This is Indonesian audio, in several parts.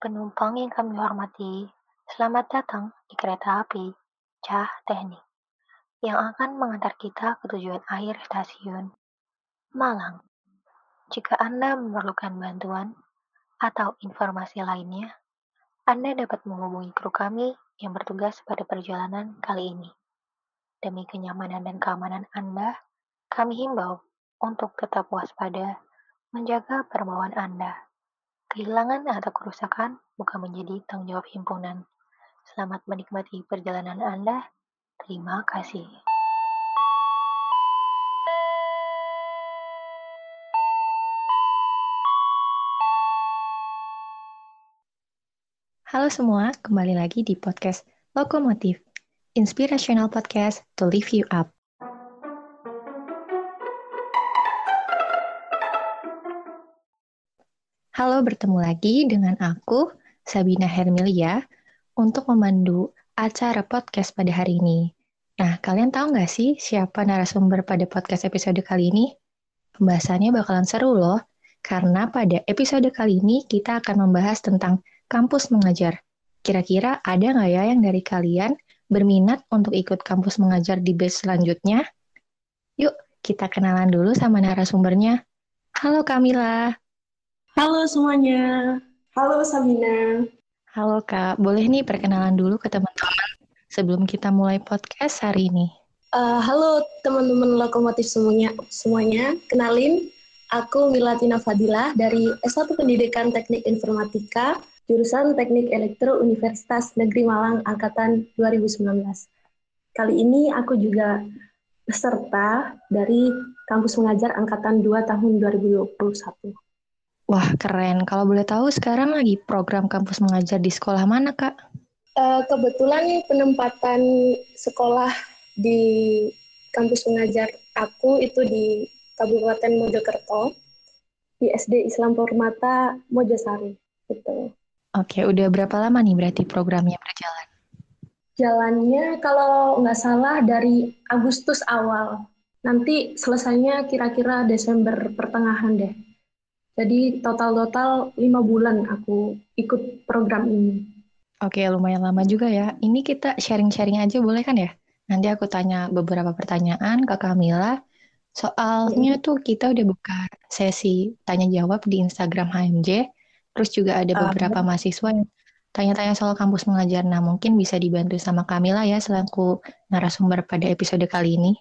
Penumpang yang kami hormati, selamat datang di kereta api Cah Teknik yang akan mengantar kita ke tujuan akhir stasiun Malang. Jika Anda memerlukan bantuan atau informasi lainnya, Anda dapat menghubungi kru kami yang bertugas pada perjalanan kali ini. Demi kenyamanan dan keamanan Anda, kami himbau untuk tetap waspada, menjaga perbawaan Anda. Kehilangan atau kerusakan bukan menjadi tanggung jawab himpunan. Selamat menikmati perjalanan Anda. Terima kasih. Halo semua, kembali lagi di podcast Lokomotif, inspirational podcast to lift you up. Halo, bertemu lagi dengan aku, Sabina Hermilia, untuk memandu acara podcast pada hari ini. Nah, kalian tahu nggak sih siapa narasumber pada podcast episode kali ini? Pembahasannya bakalan seru loh, karena pada episode kali ini kita akan membahas tentang kampus mengajar. Kira-kira ada nggak ya yang dari kalian berminat untuk ikut kampus mengajar di base selanjutnya? Yuk, kita kenalan dulu sama narasumbernya. Halo Kamila. Halo semuanya. Halo Sabina. Halo Kak, boleh nih perkenalan dulu ke teman-teman sebelum kita mulai podcast hari ini. Uh, halo teman-teman lokomotif semuanya. Semuanya, kenalin aku Milatina Fadila dari S1 Pendidikan Teknik Informatika, jurusan Teknik Elektro Universitas Negeri Malang angkatan 2019. Kali ini aku juga peserta dari kampus mengajar angkatan 2 tahun 2021. Wah, keren. Kalau boleh tahu sekarang lagi program kampus mengajar di sekolah mana, Kak? Uh, kebetulan penempatan sekolah di kampus mengajar aku itu di Kabupaten Mojokerto, di SD Islam Permata Mojosari. Gitu. Oke, udah berapa lama nih berarti programnya berjalan? Jalannya kalau nggak salah dari Agustus awal. Nanti selesainya kira-kira Desember pertengahan deh. Jadi total-total lima bulan aku ikut program ini. Oke, lumayan lama juga ya. Ini kita sharing-sharing aja boleh kan ya? Nanti aku tanya beberapa pertanyaan ke Kamila. Soalnya tuh kita udah buka sesi tanya jawab di Instagram HMJ. Terus juga ada beberapa uh, mahasiswa yang tanya-tanya soal kampus mengajar. Nah, mungkin bisa dibantu sama Kamila ya selaku narasumber pada episode kali ini.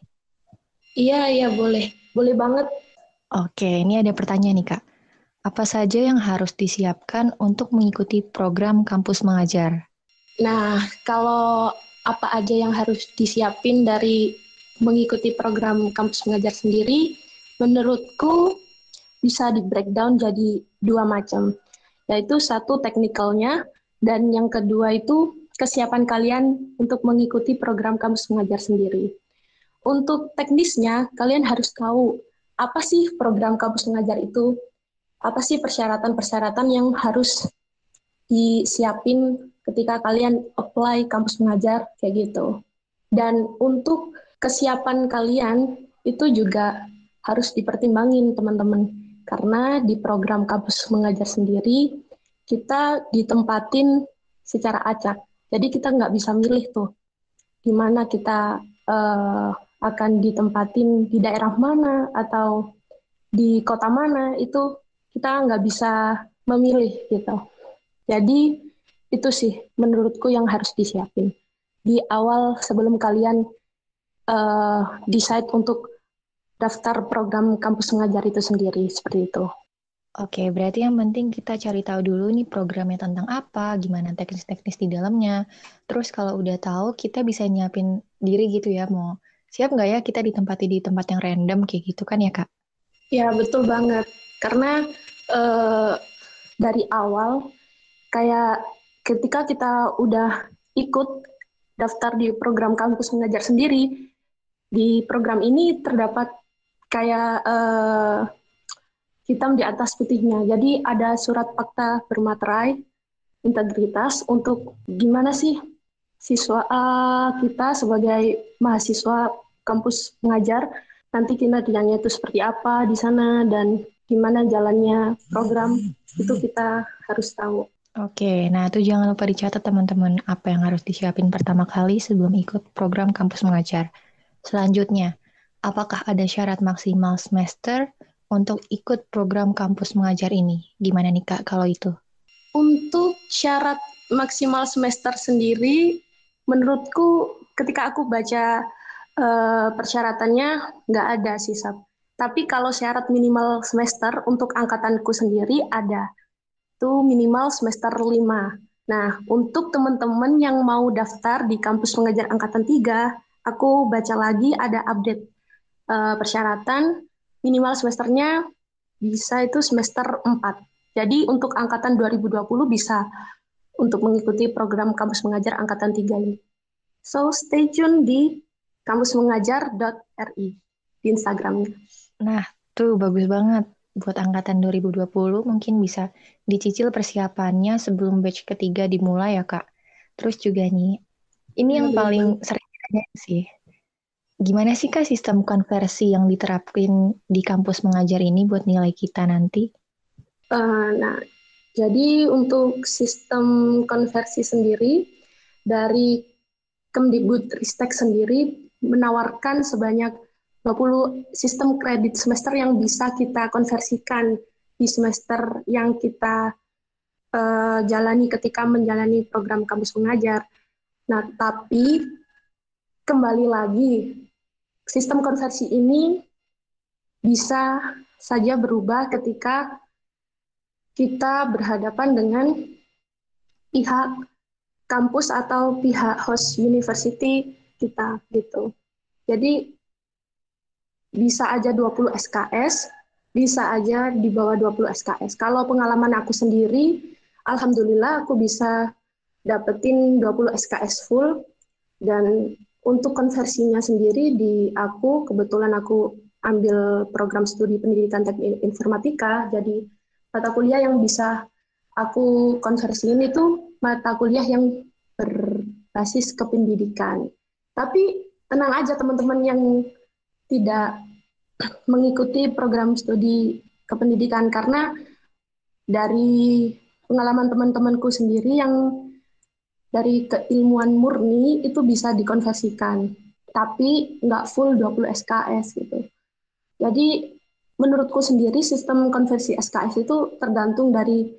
Iya, iya boleh. Boleh banget. Oke, ini ada pertanyaan nih Kak. Apa saja yang harus disiapkan untuk mengikuti program kampus mengajar? Nah, kalau apa aja yang harus disiapin dari mengikuti program kampus mengajar sendiri, menurutku bisa di breakdown jadi dua macam, yaitu satu teknikalnya dan yang kedua itu kesiapan kalian untuk mengikuti program kampus mengajar sendiri. Untuk teknisnya, kalian harus tahu apa sih program kampus mengajar itu, apa sih persyaratan-persyaratan yang harus disiapin ketika kalian apply kampus mengajar kayak gitu. Dan untuk kesiapan kalian itu juga harus dipertimbangin teman-teman karena di program kampus mengajar sendiri kita ditempatin secara acak. Jadi kita nggak bisa milih tuh di mana kita uh, akan ditempatin di daerah mana atau di kota mana itu kita nggak bisa memilih gitu. Jadi itu sih menurutku yang harus disiapin di awal sebelum kalian uh, decide untuk daftar program kampus mengajar itu sendiri seperti itu. Oke, berarti yang penting kita cari tahu dulu nih programnya tentang apa, gimana teknis-teknis di dalamnya. Terus kalau udah tahu, kita bisa nyiapin diri gitu ya, mau siap nggak ya kita ditempati di tempat yang random kayak gitu kan ya, Kak? Ya, betul banget. Karena uh, dari awal kayak ketika kita udah ikut daftar di program kampus mengajar sendiri di program ini terdapat kayak uh, hitam di atas putihnya. Jadi ada surat fakta bermaterai integritas untuk gimana sih siswa uh, kita sebagai mahasiswa kampus mengajar nanti kinerjanya itu seperti apa di sana dan gimana jalannya program itu kita harus tahu. Oke, nah itu jangan lupa dicatat teman-teman apa yang harus disiapin pertama kali sebelum ikut program kampus mengajar. Selanjutnya, apakah ada syarat maksimal semester untuk ikut program kampus mengajar ini? Gimana nih Kak kalau itu? Untuk syarat maksimal semester sendiri, menurutku ketika aku baca uh, persyaratannya nggak ada sih, Sab. Tapi kalau syarat minimal semester untuk angkatanku sendiri ada itu minimal semester 5. Nah, untuk teman-teman yang mau daftar di kampus pengajar angkatan 3, aku baca lagi ada update uh, persyaratan minimal semesternya bisa itu semester 4. Jadi untuk angkatan 2020 bisa untuk mengikuti program kampus mengajar angkatan 3 ini. So stay tune di kampusmengajar.ri di Instagramnya. Nah, tuh bagus banget buat angkatan 2020 mungkin bisa dicicil persiapannya sebelum batch ketiga dimulai ya kak. Terus juga nih, ini yang iya, paling sering ditanya sih. Gimana sih kak sistem konversi yang diterapin di kampus mengajar ini buat nilai kita nanti? Uh, nah, jadi untuk sistem konversi sendiri dari Kemdikbud-Ristek sendiri menawarkan sebanyak 20 sistem kredit semester yang bisa kita konversikan di semester yang kita uh, jalani ketika menjalani program kampus mengajar. Nah, tapi kembali lagi, sistem konversi ini bisa saja berubah ketika kita berhadapan dengan pihak kampus atau pihak host university kita gitu. Jadi bisa aja 20 SKS, bisa aja di bawah 20 SKS. Kalau pengalaman aku sendiri, alhamdulillah aku bisa dapetin 20 SKS full dan untuk konversinya sendiri di aku kebetulan aku ambil program studi pendidikan teknik informatika jadi mata kuliah yang bisa aku konversiin itu mata kuliah yang berbasis kependidikan. Tapi tenang aja teman-teman yang tidak mengikuti program studi kependidikan karena dari pengalaman teman-temanku sendiri yang dari keilmuan murni itu bisa dikonversikan tapi nggak full 20 SKS gitu. Jadi menurutku sendiri sistem konversi SKS itu tergantung dari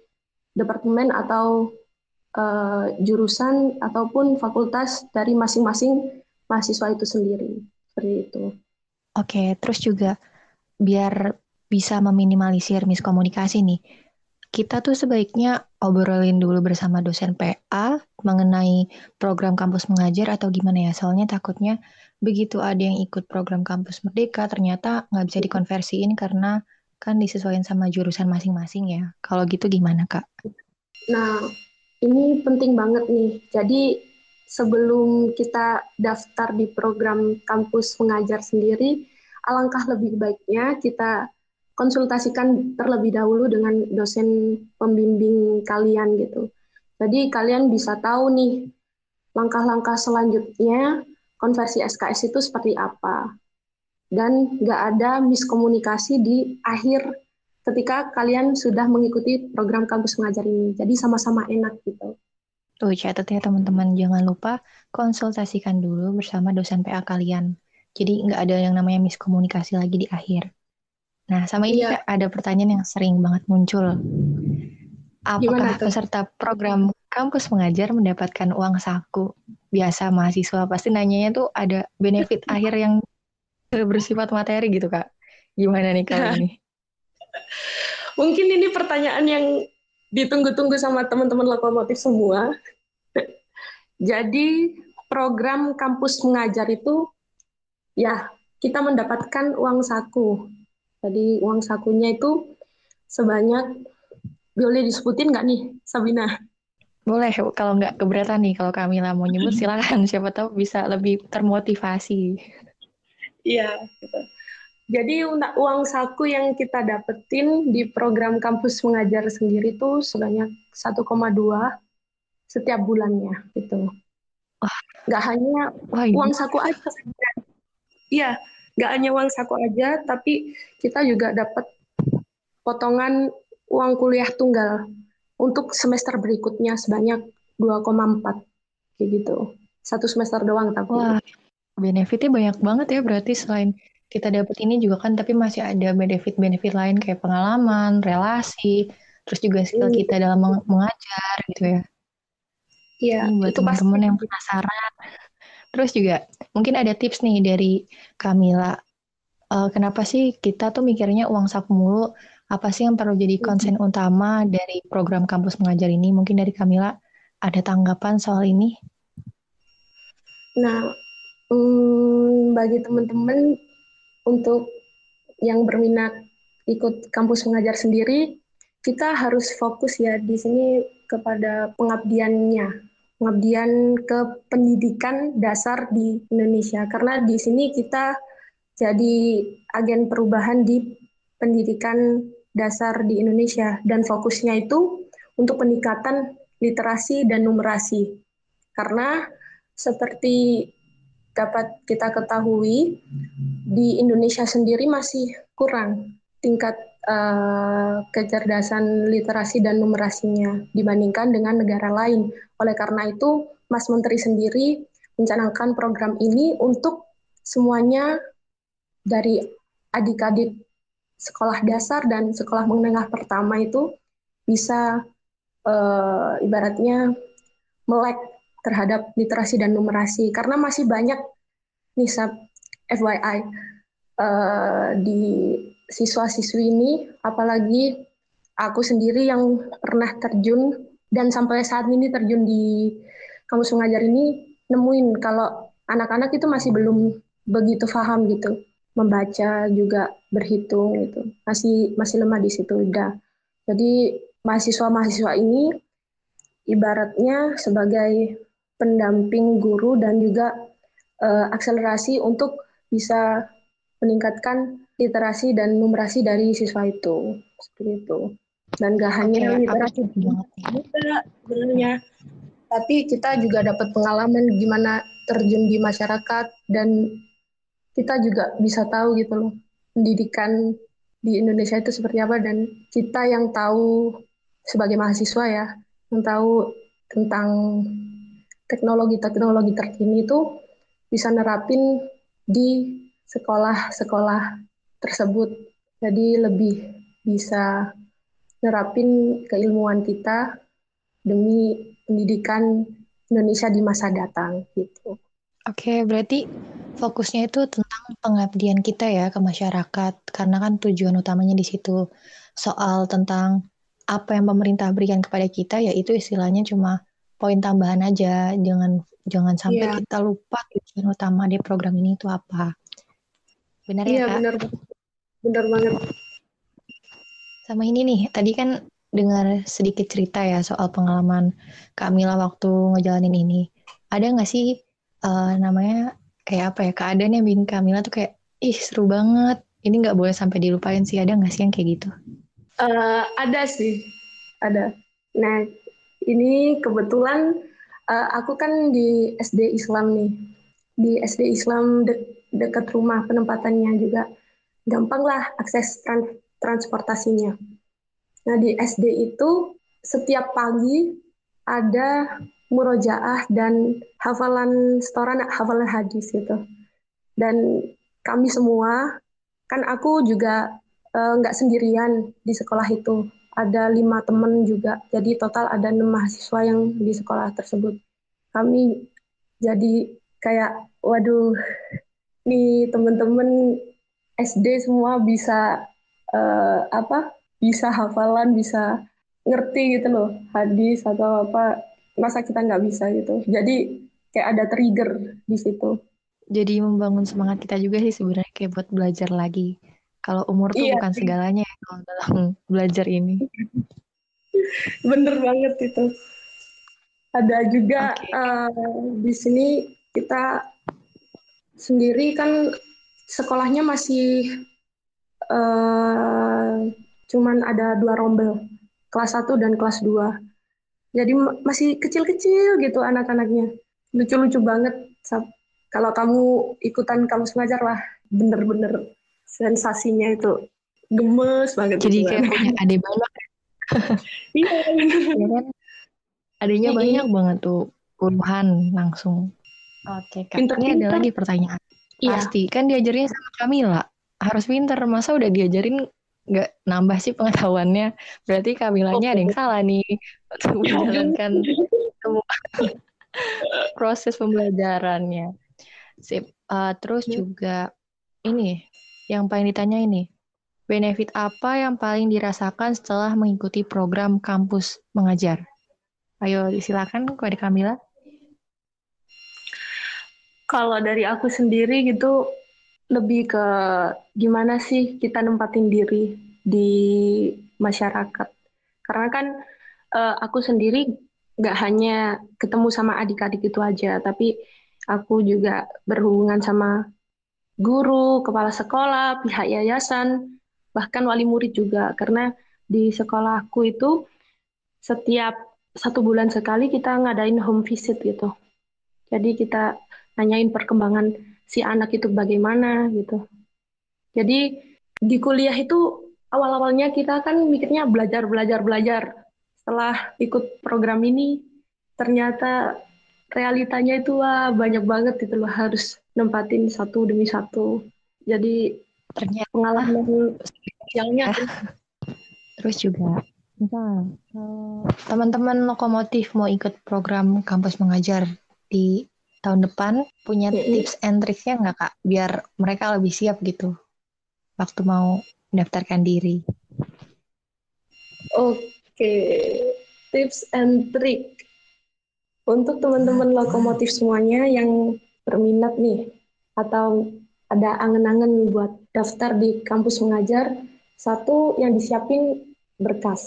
departemen atau uh, jurusan ataupun fakultas dari masing-masing mahasiswa itu sendiri. Seperti itu. Oke, terus juga biar bisa meminimalisir miskomunikasi nih, kita tuh sebaiknya obrolin dulu bersama dosen PA mengenai program kampus mengajar atau gimana ya? Soalnya takutnya begitu ada yang ikut program kampus merdeka ternyata nggak bisa dikonversiin karena kan disesuaikan sama jurusan masing-masing ya. Kalau gitu gimana kak? Nah, ini penting banget nih. Jadi sebelum kita daftar di program kampus mengajar sendiri, alangkah lebih baiknya kita konsultasikan terlebih dahulu dengan dosen pembimbing kalian gitu. Jadi kalian bisa tahu nih langkah-langkah selanjutnya konversi SKS itu seperti apa. Dan nggak ada miskomunikasi di akhir ketika kalian sudah mengikuti program kampus mengajar ini. Jadi sama-sama enak gitu. Tuh, catat ya teman-teman, jangan lupa konsultasikan dulu bersama dosen PA kalian. Jadi nggak ada yang namanya miskomunikasi lagi di akhir. Nah, sama ini iya. ada pertanyaan yang sering banget muncul. Apakah peserta program kampus mengajar mendapatkan uang saku? Biasa mahasiswa pasti nanyanya tuh ada benefit akhir yang bersifat materi gitu, Kak. Gimana nih kali ini? Mungkin ini pertanyaan yang ditunggu-tunggu sama teman-teman lokomotif semua. Jadi program kampus mengajar itu ya kita mendapatkan uang saku. Jadi uang sakunya itu sebanyak boleh disebutin nggak nih Sabina? Boleh kalau nggak keberatan nih kalau kami lah mau nyebut silakan siapa tahu bisa lebih termotivasi. Iya. Gitu. Jadi uang saku yang kita dapetin di program kampus mengajar sendiri itu sebanyak 1,2 setiap bulannya gitu. Wah, nggak hanya Wah, uang saku aja. Iya, nggak hanya uang saku aja, tapi kita juga dapat potongan uang kuliah tunggal. untuk semester berikutnya sebanyak 2,4 kayak gitu. Satu semester doang tapi. Wah, benefitnya banyak banget ya berarti selain kita dapat ini juga kan tapi masih ada benefit-benefit lain kayak pengalaman, relasi, terus juga skill hmm. kita dalam meng mengajar gitu ya. Iya, buat teman-teman yang penasaran. Terus juga mungkin ada tips nih dari Kamila. Uh, kenapa sih kita tuh mikirnya uang saku mulu? Apa sih yang perlu jadi konsen hmm. utama dari program kampus mengajar ini? Mungkin dari Kamila ada tanggapan soal ini? Nah, hmm, bagi teman-teman untuk yang berminat ikut kampus mengajar sendiri, kita harus fokus ya di sini kepada pengabdiannya, pengabdian ke pendidikan dasar di Indonesia. Karena di sini kita jadi agen perubahan di pendidikan dasar di Indonesia dan fokusnya itu untuk peningkatan literasi dan numerasi. Karena seperti dapat kita ketahui di Indonesia sendiri masih kurang tingkat uh, kecerdasan literasi dan numerasinya dibandingkan dengan negara lain. Oleh karena itu, Mas Menteri sendiri mencanangkan program ini untuk semuanya dari adik-adik sekolah dasar dan sekolah menengah pertama itu bisa uh, ibaratnya melek terhadap literasi dan numerasi karena masih banyak nih FYI uh, eh, di siswa-siswi ini apalagi aku sendiri yang pernah terjun dan sampai saat ini terjun di kampus mengajar ini nemuin kalau anak-anak itu masih belum begitu paham gitu. Membaca juga berhitung gitu. Masih masih lemah di situ udah. Jadi mahasiswa-mahasiswa ini ibaratnya sebagai pendamping guru dan juga uh, akselerasi untuk bisa meningkatkan literasi dan numerasi dari siswa itu. Seperti itu. Dan gak hanya okay, literasi. juga sebenarnya. Tapi kita juga dapat pengalaman gimana terjun di masyarakat dan kita juga bisa tahu gitu loh pendidikan di Indonesia itu seperti apa dan kita yang tahu sebagai mahasiswa ya yang tahu tentang teknologi-teknologi terkini itu bisa nerapin di sekolah-sekolah tersebut. Jadi lebih bisa nerapin keilmuan kita demi pendidikan Indonesia di masa datang gitu. Oke, berarti fokusnya itu tentang pengabdian kita ya ke masyarakat karena kan tujuan utamanya di situ soal tentang apa yang pemerintah berikan kepada kita yaitu istilahnya cuma poin tambahan aja jangan jangan sampai yeah. kita lupa tujuan utama di program ini itu apa. Benar yeah, ya kak? benar. Benar banget. Sama ini nih tadi kan dengar sedikit cerita ya soal pengalaman Kamila waktu ngejalanin ini. Ada nggak sih uh, namanya kayak apa ya keadaan yang bikin Kamila tuh kayak ih seru banget. Ini nggak boleh sampai dilupain sih. Ada nggak sih yang kayak gitu? Uh, ada sih. Ada. Nah ini kebetulan uh, aku kan di SD Islam nih. Di SD Islam de dekat rumah penempatannya juga gampang lah akses trans transportasinya. Nah di SD itu setiap pagi ada murojaah dan hafalan setoran hafalan hadis gitu. Dan kami semua kan aku juga eh, nggak uh, sendirian di sekolah itu ada lima teman juga. Jadi total ada enam mahasiswa yang di sekolah tersebut. Kami jadi kayak, waduh, nih teman-teman SD semua bisa uh, apa? Bisa hafalan, bisa ngerti gitu loh hadis atau apa. Masa kita nggak bisa gitu. Jadi kayak ada trigger di situ. Jadi membangun semangat kita juga sih sebenarnya kayak buat belajar lagi kalau umur tuh iya. bukan segalanya ya kalau dalam belajar ini. Bener banget itu. Ada juga okay. uh, eh, di sini kita sendiri kan sekolahnya masih uh, cuman ada dua rombel, kelas 1 dan kelas 2. Jadi masih kecil-kecil gitu anak-anaknya. Lucu-lucu banget. Kalau kamu ikutan kamu sengaja lah, bener-bener sensasinya itu gemes banget. Jadi gitu. kayak punya adik banget. iya. Ya kan? Adanya banyak banget tuh puluhan langsung. Oke kak. Ini ada lagi pertanyaan. Iya. pasti. Kan diajarin sama Kamila harus pinter. Masa udah diajarin nggak nambah sih pengetahuannya? Berarti Kamilanya ada yang salah nih. Untuk menjalankan semua proses pembelajarannya. Sip. Uh, terus hmm. juga ini yang paling ditanya ini benefit apa yang paling dirasakan setelah mengikuti program kampus mengajar ayo silakan kepada Kamila kalau dari aku sendiri gitu lebih ke gimana sih kita nempatin diri di masyarakat. Karena kan uh, aku sendiri nggak hanya ketemu sama adik-adik itu aja, tapi aku juga berhubungan sama guru, kepala sekolah, pihak yayasan, bahkan wali murid juga. Karena di sekolahku itu setiap satu bulan sekali kita ngadain home visit gitu. Jadi kita nanyain perkembangan si anak itu bagaimana gitu. Jadi di kuliah itu awal-awalnya kita kan mikirnya belajar belajar belajar. Setelah ikut program ini ternyata realitanya itu wah banyak banget itu loh harus nempatin satu demi satu. Jadi ternyata pengalaman sosialnya terus juga misal teman-teman lokomotif mau ikut program kampus mengajar di tahun depan punya tips and tricksnya nggak kak biar mereka lebih siap gitu waktu mau mendaftarkan diri oke okay. tips and trick untuk teman-teman lokomotif semuanya yang berminat nih atau ada angen-angen buat daftar di kampus mengajar satu yang disiapin berkas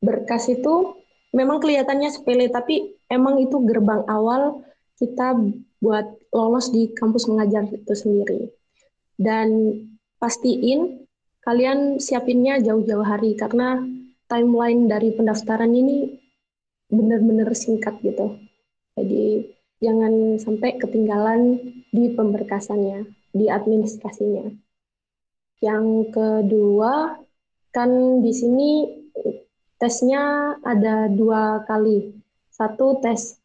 berkas itu memang kelihatannya sepele tapi emang itu gerbang awal kita buat lolos di kampus mengajar itu sendiri. Dan pastiin kalian siapinnya jauh-jauh hari karena timeline dari pendaftaran ini benar-benar singkat gitu. Jadi jangan sampai ketinggalan di pemberkasannya, di administrasinya. Yang kedua, kan di sini tesnya ada dua kali. Satu tes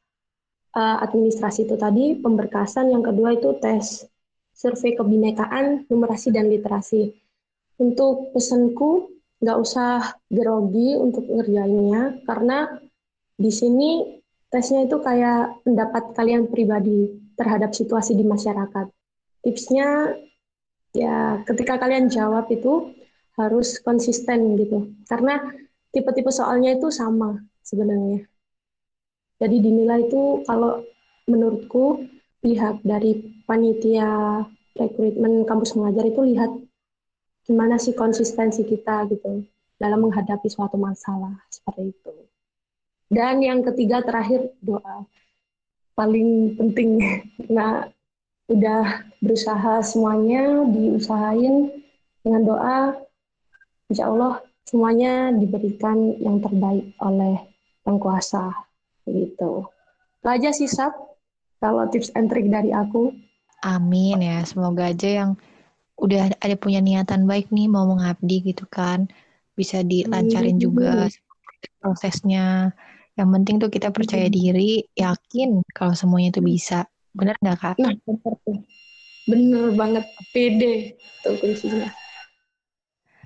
uh, administrasi itu tadi, pemberkasan, yang kedua itu tes survei kebinekaan, numerasi, dan literasi. Untuk pesanku, nggak usah grogi untuk ngerjainnya, karena di sini tesnya itu kayak pendapat kalian pribadi terhadap situasi di masyarakat. Tipsnya, ya ketika kalian jawab itu harus konsisten gitu, karena tipe-tipe soalnya itu sama sebenarnya. Jadi dinilai itu kalau menurutku pihak dari panitia rekrutmen kampus mengajar itu lihat gimana sih konsistensi kita gitu dalam menghadapi suatu masalah seperti itu. Dan yang ketiga terakhir doa paling penting. Nah, udah berusaha semuanya diusahain dengan doa, insya Allah semuanya diberikan yang terbaik oleh Yang Kuasa gitu. Itu aja sih Sab, kalau tips and trick dari aku. Amin ya, semoga aja yang udah ada punya niatan baik nih mau mengabdi gitu kan, bisa dilancarin juga prosesnya. Yang penting tuh kita percaya diri, yakin kalau semuanya itu bisa. Bener nggak kak? Nah, bener tuh. Bener banget, pede tuh kuncinya.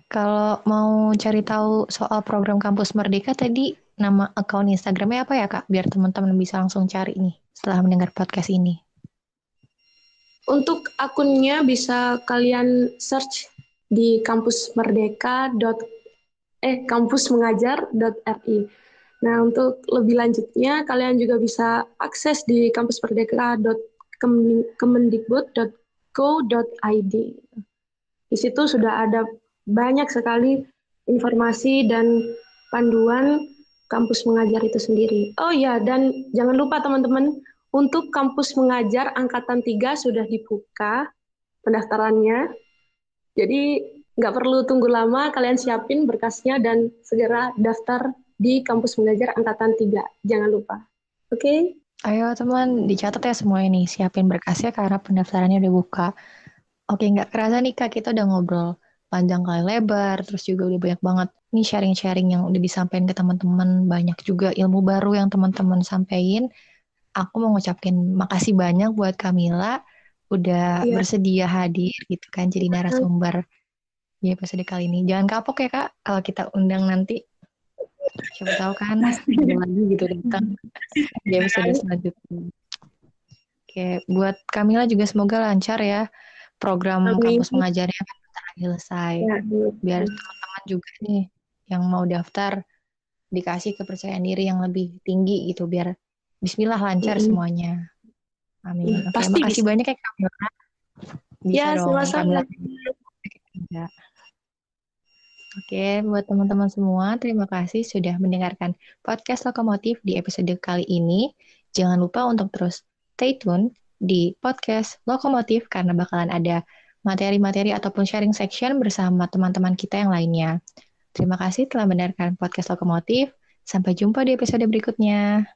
Kalau mau cari tahu soal program Kampus Merdeka tadi nama akun Instagramnya apa ya kak? Biar teman-teman bisa langsung cari nih setelah mendengar podcast ini. Untuk akunnya bisa kalian search di kampus merdeka eh kampusmengajar.ri. Nah, untuk lebih lanjutnya kalian juga bisa akses di kampusmerdeka.kemendikbud.go.id. Di situ sudah ada banyak sekali informasi dan panduan kampus mengajar itu sendiri. Oh ya, dan jangan lupa teman-teman, untuk kampus mengajar angkatan 3 sudah dibuka pendaftarannya. Jadi nggak perlu tunggu lama, kalian siapin berkasnya dan segera daftar di kampus mengajar angkatan 3. Jangan lupa. Oke? Okay? Ayo teman, dicatat ya semua ini. Siapin berkasnya karena pendaftarannya udah buka. Oke, nggak kerasa nih Kak, kita udah ngobrol panjang kali lebar, terus juga udah banyak banget nih sharing-sharing yang udah disampaikan ke teman-teman, banyak juga ilmu baru yang teman-teman sampaikan. Aku mau ngucapin makasih banyak buat Kamila udah Iya. bersedia hadir gitu kan jadi narasumber di episode kali ini. Jangan kapok ya Kak kalau kita undang nanti. Siapa tahu kan ada lagi gitu datang di episode selanjutnya. Oke, buat Kamila juga semoga lancar ya program Amin. kampus mengajarnya kan selesai. Ya, Biar teman-teman juga nih yang mau daftar dikasih kepercayaan diri yang lebih tinggi gitu biar Bismillah lancar Mm-mm. semuanya. Amin. Mm, pasti makasih bisa. banyak ya Kamila. Bisa Ya, dong sama-sama. Kamila. Ya. Oke, buat teman-teman semua, terima kasih sudah mendengarkan podcast Lokomotif di episode kali ini. Jangan lupa untuk terus stay tune di podcast Lokomotif karena bakalan ada materi-materi ataupun sharing section bersama teman-teman kita yang lainnya. Terima kasih telah mendengarkan podcast Lokomotif. Sampai jumpa di episode berikutnya.